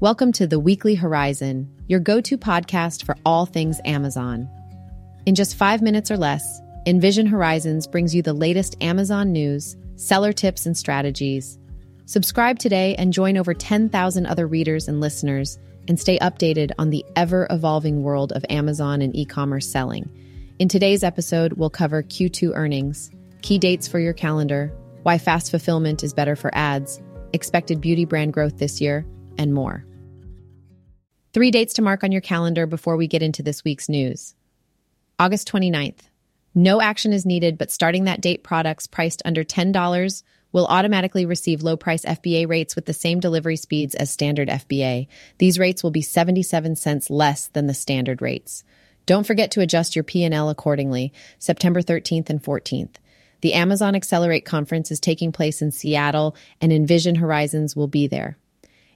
Welcome to the Weekly Horizon, your go to podcast for all things Amazon. In just five minutes or less, Envision Horizons brings you the latest Amazon news, seller tips, and strategies. Subscribe today and join over 10,000 other readers and listeners and stay updated on the ever evolving world of Amazon and e commerce selling. In today's episode, we'll cover Q2 earnings, key dates for your calendar, why fast fulfillment is better for ads, expected beauty brand growth this year, and more. Three dates to mark on your calendar before we get into this week's news. August 29th. No action is needed, but starting that date, products priced under $10 will automatically receive low price FBA rates with the same delivery speeds as standard FBA. These rates will be 77 cents less than the standard rates. Don't forget to adjust your P&L accordingly, September 13th and 14th. The Amazon Accelerate conference is taking place in Seattle and Envision Horizons will be there.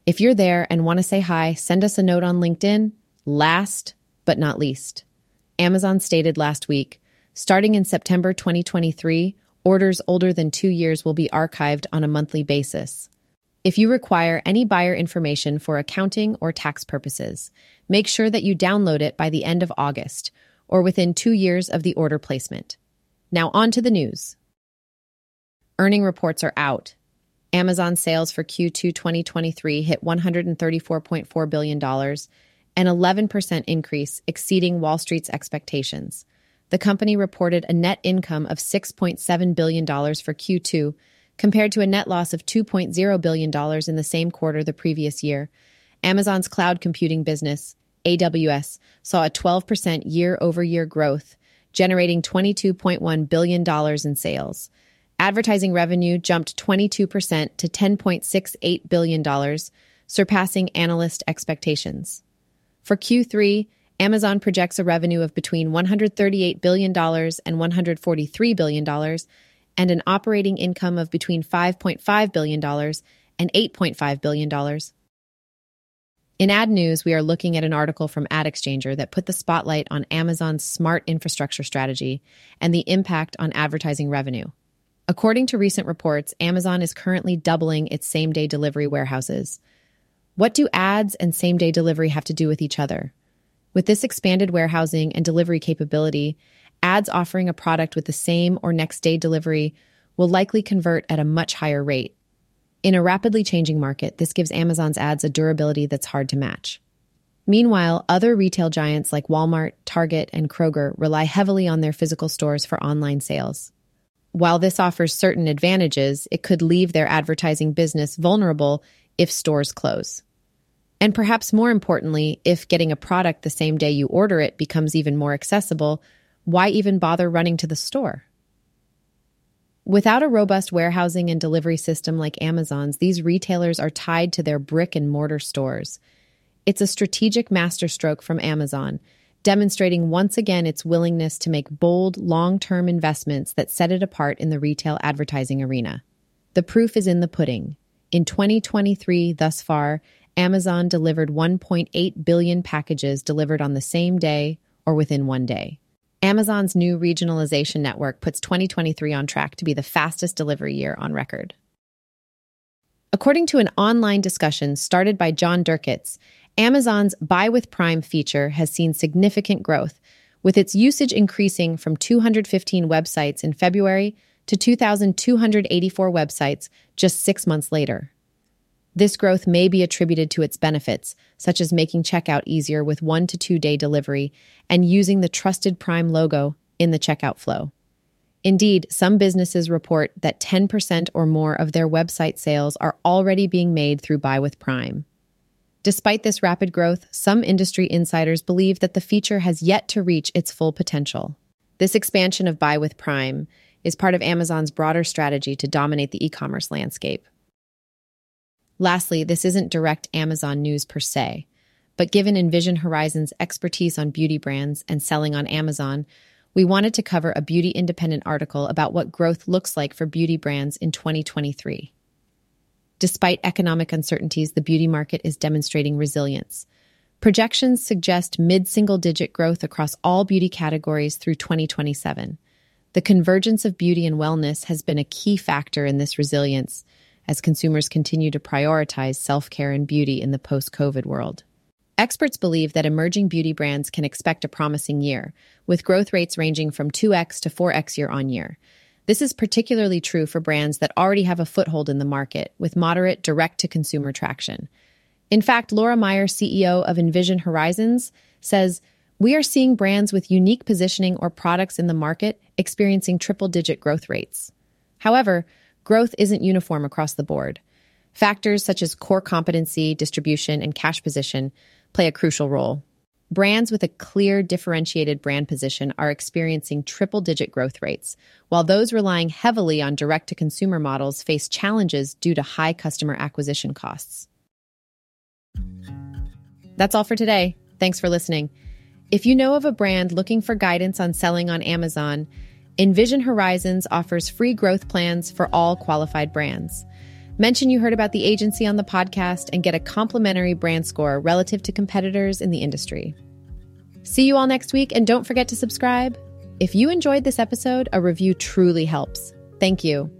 If you're there and want to say hi, send us a note on LinkedIn. Last but not least, Amazon stated last week, starting in September 2023, orders older than two years will be archived on a monthly basis. If you require any buyer information for accounting or tax purposes, make sure that you download it by the end of August or within two years of the order placement. Now, on to the news. Earning reports are out, Amazon sales for Q2 2023 hit $134.4 billion, an 11% increase, exceeding Wall Street's expectations. The company reported a net income of $6.7 billion for Q2, compared to a net loss of $2.0 billion in the same quarter the previous year. Amazon's cloud computing business, AWS, saw a 12% year over year growth, generating $22.1 billion in sales. Advertising revenue jumped 22% to $10.68 billion, surpassing analyst expectations. For Q3, Amazon projects a revenue of between $138 billion and $143 billion, and an operating income of between $5.5 billion and $8.5 billion. In ad news, we are looking at an article from AdExchanger that put the spotlight on Amazon's smart infrastructure strategy and the impact on advertising revenue. According to recent reports, Amazon is currently doubling its same day delivery warehouses. What do ads and same day delivery have to do with each other? With this expanded warehousing and delivery capability, ads offering a product with the same or next day delivery will likely convert at a much higher rate. In a rapidly changing market, this gives Amazon's ads a durability that's hard to match. Meanwhile, other retail giants like Walmart, Target, and Kroger rely heavily on their physical stores for online sales. While this offers certain advantages, it could leave their advertising business vulnerable if stores close. And perhaps more importantly, if getting a product the same day you order it becomes even more accessible, why even bother running to the store? Without a robust warehousing and delivery system like Amazon's, these retailers are tied to their brick and mortar stores. It's a strategic masterstroke from Amazon demonstrating once again its willingness to make bold, long term investments that set it apart in the retail advertising arena. The proof is in the pudding. In 2023, thus far, Amazon delivered 1.8 billion packages delivered on the same day or within one day. Amazon's new regionalization network puts 2023 on track to be the fastest delivery year on record. According to an online discussion started by John Durkitz, Amazon's Buy with Prime feature has seen significant growth, with its usage increasing from 215 websites in February to 2,284 websites just six months later. This growth may be attributed to its benefits, such as making checkout easier with one to two day delivery and using the trusted Prime logo in the checkout flow. Indeed, some businesses report that 10% or more of their website sales are already being made through Buy with Prime. Despite this rapid growth, some industry insiders believe that the feature has yet to reach its full potential. This expansion of Buy with Prime is part of Amazon's broader strategy to dominate the e commerce landscape. Lastly, this isn't direct Amazon news per se, but given Envision Horizon's expertise on beauty brands and selling on Amazon, we wanted to cover a beauty independent article about what growth looks like for beauty brands in 2023. Despite economic uncertainties, the beauty market is demonstrating resilience. Projections suggest mid single digit growth across all beauty categories through 2027. The convergence of beauty and wellness has been a key factor in this resilience, as consumers continue to prioritize self care and beauty in the post COVID world. Experts believe that emerging beauty brands can expect a promising year, with growth rates ranging from 2x to 4x year on year. This is particularly true for brands that already have a foothold in the market, with moderate direct to consumer traction. In fact, Laura Meyer, CEO of Envision Horizons, says, We are seeing brands with unique positioning or products in the market experiencing triple digit growth rates. However, growth isn't uniform across the board. Factors such as core competency, distribution, and cash position play a crucial role. Brands with a clear differentiated brand position are experiencing triple digit growth rates, while those relying heavily on direct to consumer models face challenges due to high customer acquisition costs. That's all for today. Thanks for listening. If you know of a brand looking for guidance on selling on Amazon, Envision Horizons offers free growth plans for all qualified brands. Mention you heard about the agency on the podcast and get a complimentary brand score relative to competitors in the industry. See you all next week, and don't forget to subscribe. If you enjoyed this episode, a review truly helps. Thank you.